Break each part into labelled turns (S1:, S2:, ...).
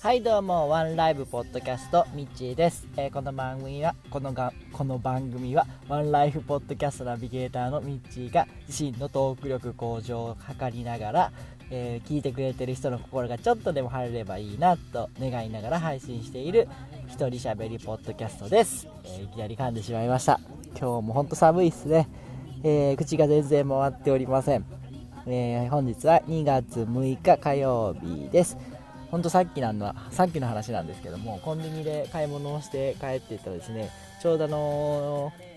S1: はいどうもワンライブポッドキャストミッチーです、えーこの番組はこのがこの番組はワンライフポッドキャストナビゲーターのミッチーが自身のトーク力向上を図りながら、えー聞いてくれてる人の心がちょっとでも晴れればいいなと願いながら配信している一人喋りポッドキャストです、えーいきなり噛んでしまいました。今日もほんと寒いっすね、え口が全然回っておりません。えー本日は2月6日火曜日です。ほんとさっきなんのさっきの話なんですけどもコンビニで買い物をして帰っていったらですねちょうどあのー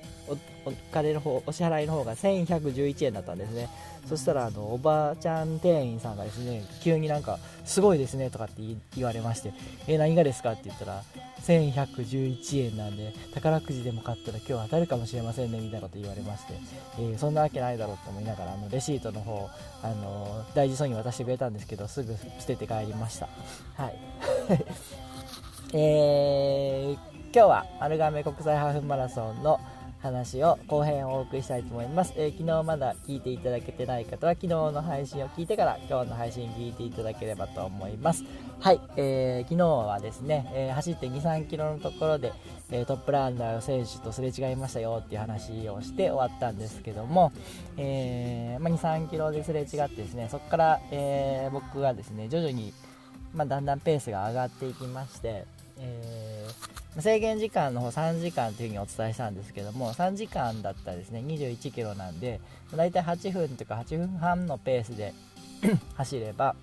S1: お金の方お支払いの方が1111円だったんですね。そしたらあのおばあちゃん店員さんがですね急になんかすごいですねとかって言われましてえ何がですか？って言ったら1111円なんで宝くじでも買ったら今日当たるかもしれませんねみたいなこと言われまして、えーそんなわけないだろうと思いながらあのレシートの方あの大事そうに渡してくれたんですけどすぐ捨てて帰りました。はい。えー今日は丸亀国際ハーフマラソンの話を後編をお送りしたいと思います、えー昨日まだ聞いていただけてない方は昨日の配信を聞いてから今日の配信聞いていただければと思います。はい、えー昨日はですね、えー走って2、3キロのところで、えトップランナーの選手とすれ違いましたよっていう話をして終わったんですけども、えまあ、2、3キロですれ違ってですねそこから、え僕がですね徐々に、まあ、だんだんペースが上がっていきまして、えー制限時間の方3時間というふうにお伝えしたんですけども3時間だったらですね21キロなんでだいたい8分とか8分半のペースで 走れば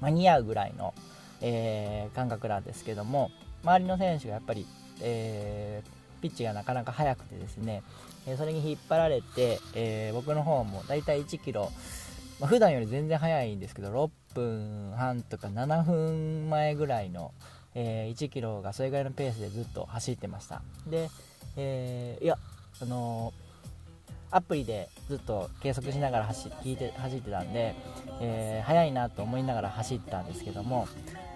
S1: 間に合うぐらいの、えー感覚なんですけども周りの選手がやっぱり、えーピッチがなかなか速くてですね、それに引っ張られて、え僕の方もだいたい1キロ、まあ、普段より全然速いんですけど6分半とか7分前ぐらいの、えー1キロがそれぐらいのペースでずっと走ってました。で、えーいやあのーアプリでずっと計測しながら走聞いて走ってたんで、えー速いなと思いながら走ったんですけども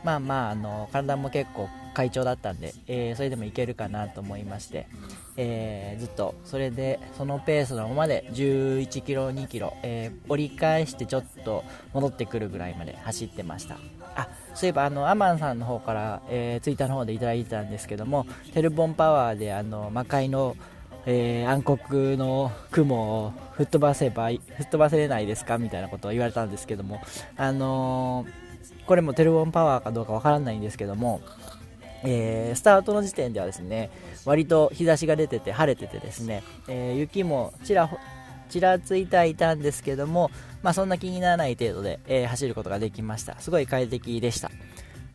S1: まあまあ、あの体も結構快調だったんで、えーそれでもいけるかなと思いまして、えーずっとそれでそのペースのままで11キロ2キロ、えー折り返してちょっと戻ってくるぐらいまで走ってました。そういえばあのアマンさんの方から、えーツイッターの方でいただいてたんですけどもテルボンパワーであの魔界のえー暗黒の雲を吹っ飛ばせば吹っ飛ばせれないですかみたいなことを言われたんですけども、あのーこれもテルボンパワーかどうかわからないんですけども、えースタートの時点ではですね割と日差しが出てて晴れててですね、えー雪もちらちらついてはいたんですけども、まあ、そんな気にならない程度で、えー走ることができました。すごい快適でした。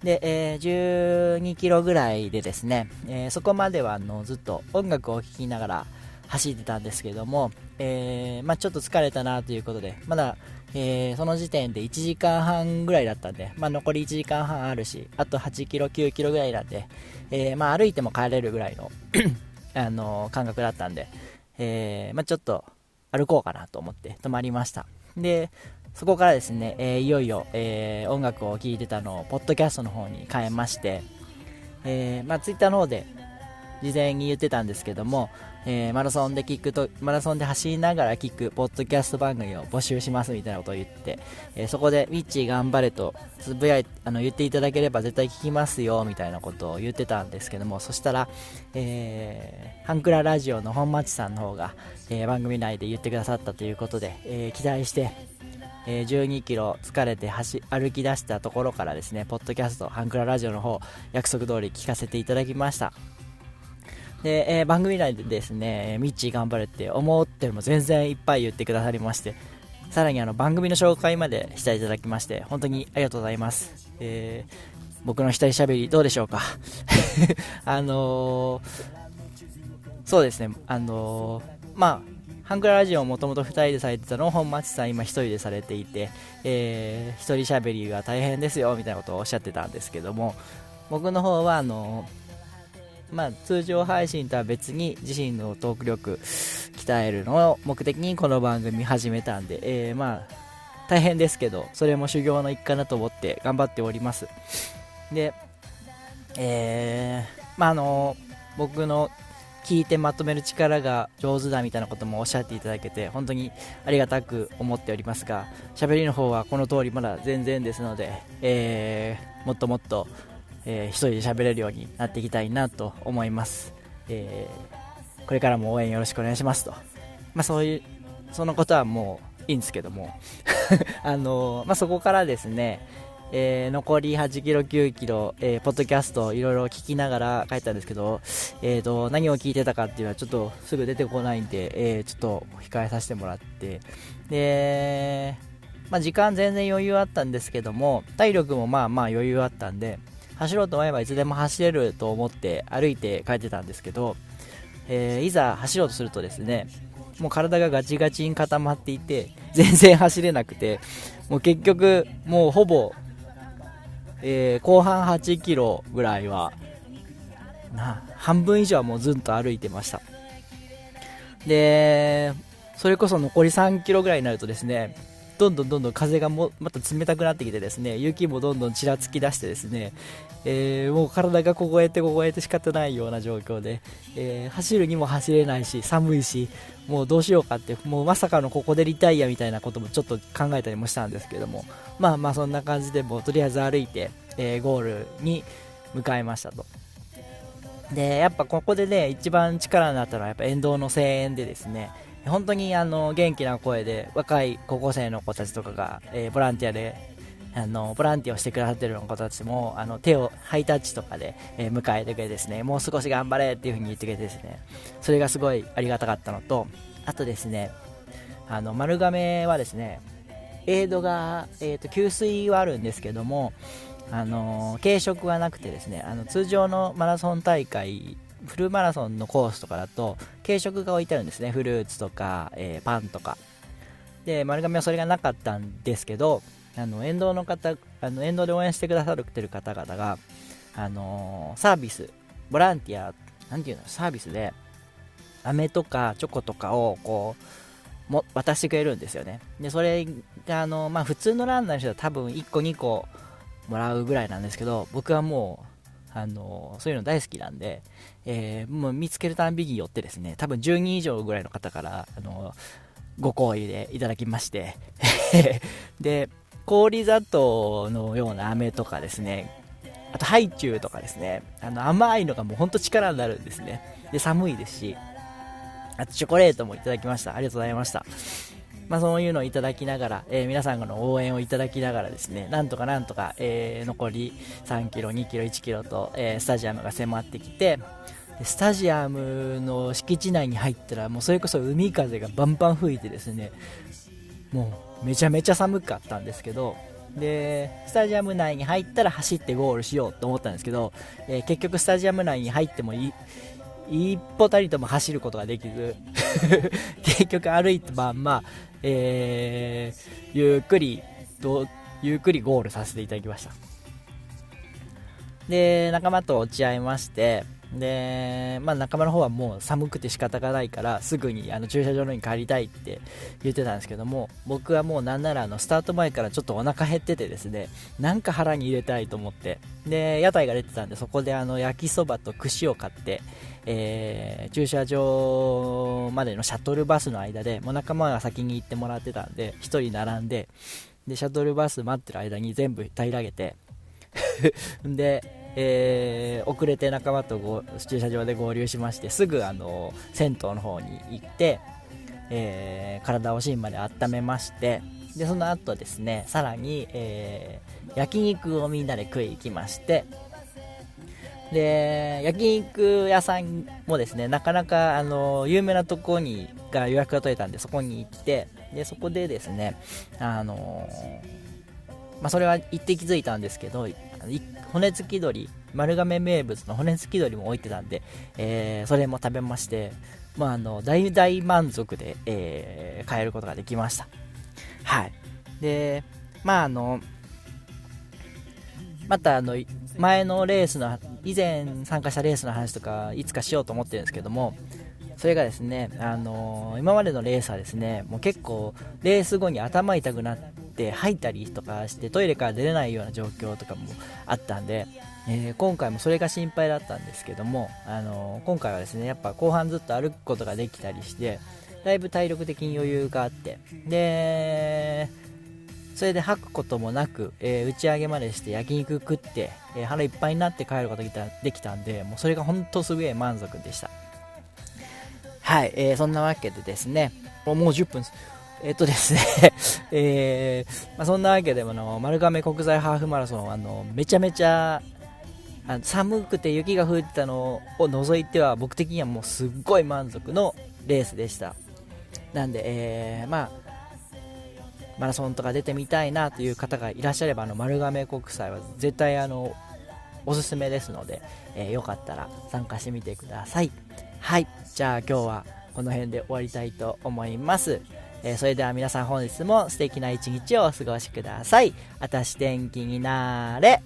S1: で、えー12キロぐらいでですね、えーそこまではあのずっと音楽を聴きながら走ってたんですけども、えーまあ、ちょっと疲れたなということでまだ、えその時点で1時間半ぐらいだったんで、まあ、残り1時間半あるしあと8キロ9キロぐらいなんで、えまあ、歩いても帰れるぐらいの あの感覚だったんで、えまあ、ちょっと歩こうかなと思って泊まりました。でそこからですね、えーいよいよ、えー音楽を聴いてたのをポッドキャストの方に変えまして、えーまあ、ツイッターの方で事前に言ってたんですけども、えーマラソンで聞くとマラソンで走りながら聞くポッドキャスト番組を募集しますみたいなことを言って、えーそこで「ウィッチー頑張れ」とつぶやいあの言っていただければ絶対聞きますよみたいなことを言ってたんですけどもそしたら、えーハンクララジオの本町さんの方が、えー番組内で言ってくださったということで、えー期待してえー12キロ疲れて走歩き出したところからですね、ポッドキャスト、ハンクララジオの方、約束通り聞かせていただきました。で、えー番組内でですね、えミッチー頑張れって思ってるも全然いっぱい言ってくださりまして、さらにあの番組の紹介までしていただきまして、本当にありがとうございます。えー僕の一人喋りどうでしょうか？あのーそうですね、あのーまあ、ハンクララジオをもともと2人でされてたのを本町さん今1人でされていて、えー、一人喋りが大変ですよみたいなことをおっしゃってたんですけども僕の方はあのーまあ、通常配信とは別に自身のトーク力鍛えるのを目的にこの番組始めたんで、えーまあ大変ですけどそれも修行の一環だと思って頑張っております。でえーまああの僕の聞いてまとめる力が上手だみたいなこともおっしゃっていただけて本当にありがたく思っておりますが喋りの方はこの通りまだ全然ですので、えー、もっともっと、えー、一人で喋れるようになっていきたいなと思います、えー、これからも応援よろしくお願いしますと、まあ、そういうそのことはもういいんですけども。あのまあ、そこからですねえー、残り8キロ、9キロ、えー、ポッドキャストいろいろ聞きながら帰ったんですけど、えーと、何を聞いてたかっていうのはちょっとすぐ出てこないんで、えー、ちょっと控えさせてもらって、で、まあ、時間全然余裕あったんですけども、体力もまあまあ余裕あったんで、走ろうと思えばいつでも走れると思って歩いて帰ってたんですけど、えー、いざ走ろうとするとですね、もう体がガチガチに固まっていて、全然走れなくて、もう結局、もうほぼえー、後半8キロぐらいはな半分以上はもうずっと歩いてました。でそれこそ残り3キロぐらいになるとですねどんどんどんどん風がもまた冷たくなってきてですね雪もどんどんちらつき出してですね、えー、もう体が凍えて凍えて仕方ないような状況で、えー、走るにも走れないし寒いしもうどうしようかってもうまさかのここでリタイアみたいなこともちょっと考えたりもしたんですけどもまあまあそんな感じでもとりあえず歩いて、えー、ゴールに向かいましたと。でやっぱここでね一番力になったのはやっぱ沿道の声援でですね本当にあの元気な声で若い高校生の子たちとかが、えー、ボランティアであのボランティアをしてくださってる子たちもあの手をハイタッチとかで、えー、迎えてくれてですねもう少し頑張れっていう風に言ってくれてですねそれがすごいありがたかったのとあとですねあの丸亀はですねエイドが、えーと、給水はあるんですけどもあの軽食はなくてですねあの通常のマラソン大会フルマラソンのコースとかだと軽食が置いてあるんですね。フルーツとか、えー、パンとか。で丸亀はそれがなかったんですけどあの沿道の方あの沿道で応援してくださってる方々があのー、サービスボランティアなんていうのサービスで飴とかチョコとかをこうも渡してくれるんですよね。でそれがあの、まあ、普通のランナーの人は多分1個2個もらうぐらいなんですけど僕はもうあのそういうの大好きなんで、えー、もう見つけるたんびによってですね多分10人以上ぐらいの方からあのご好意でいただきまして で氷砂糖のような飴とかですねあとハイチュウとかですねあの甘いのがもうほんと力になるんですね。で寒いですしあとチョコレートもいただきました。ありがとうございました。まあ、そういうのをいただきながら、えー、皆さんの応援をいただきながらですね、なんとかなんとか、えー、残り3キロ、2キロ、1キロと、えー、スタジアムが迫ってきて、スタジアムの敷地内に入ったら、もうそれこそ海風がバンバン吹いてですね、もうめちゃめちゃ寒かったんですけど、で、スタジアム内に入ったら走ってゴールしようと思ったんですけど、え、結局スタジアム内に入ってもい一歩たりとも走ることができず 結局歩いたまんま、えー、ゆっくりゆっくりゴールさせていただきました。で仲間と落ち合いましてで、まあ、仲間の方はもう寒くて仕方がないからすぐにあの駐車場のに帰りたいって言ってたんですけども僕はもうなんならあのスタート前からちょっとお腹減っててですねなんか腹に入れたいと思って。で屋台が出てたんでそこであの焼きそばと串を買ってえー、駐車場までのシャトルバスの間でもう仲間が先に行ってもらってたんで1人並んででシャトルバス待ってる間に全部平らげて で、えー、遅れて仲間と駐車場で合流しましてすぐあの銭湯の方に行って、えー、体を芯まで温めましてでその後ですねさらに、えー、焼肉をみんなで食い行きましてで焼肉屋さんもですねなかなかあの有名なとこにが予約が取れたんでそこに行ってでそこでですねあのまあ、それは行って気づいたんですけど骨付き鶏丸亀名物の骨付き鶏も置いてたんで、えー、それも食べまして、まあ、あの大大満足で、えー、帰ることができました。はい。でまああのまたあの前のレースの以前参加したレースの話とかいつかしようと思ってるんですけどもそれがですね、あのー、今までのレースはですねもう結構レース後に頭痛くなって吐いたりとかしてトイレから出れないような状況とかもあったんで、えー、今回もそれが心配だったんですけども、あのー、今回はですねやっぱ後半ずっと歩くことができたりしてだいぶ体力的に余裕があってでそれで吐くこともなく、えー、打ち上げまでして焼肉食って、え腹いっぱいになって帰ることができたんでもうそれが本当すげえ満足でした。はい、えー、そんなわけでですねもう10分です。えっとですね えー、まあ、そんなわけでもの丸亀国際ハーフマラソンあのめちゃめちゃあの寒くて雪が降ってたのを除いては僕的にはもうすっごい満足のレースでした。なんで、えー、まあマラソンとか出てみたいなという方がいらっしゃればあの丸亀国際は絶対あのおすすめですので、えー、よかったら参加してみてくださいはいじゃあ今日はこの辺で終わりたいと思いますえー、それでは皆さん本日も素敵な一日をお過ごしください。あたし天気になれ。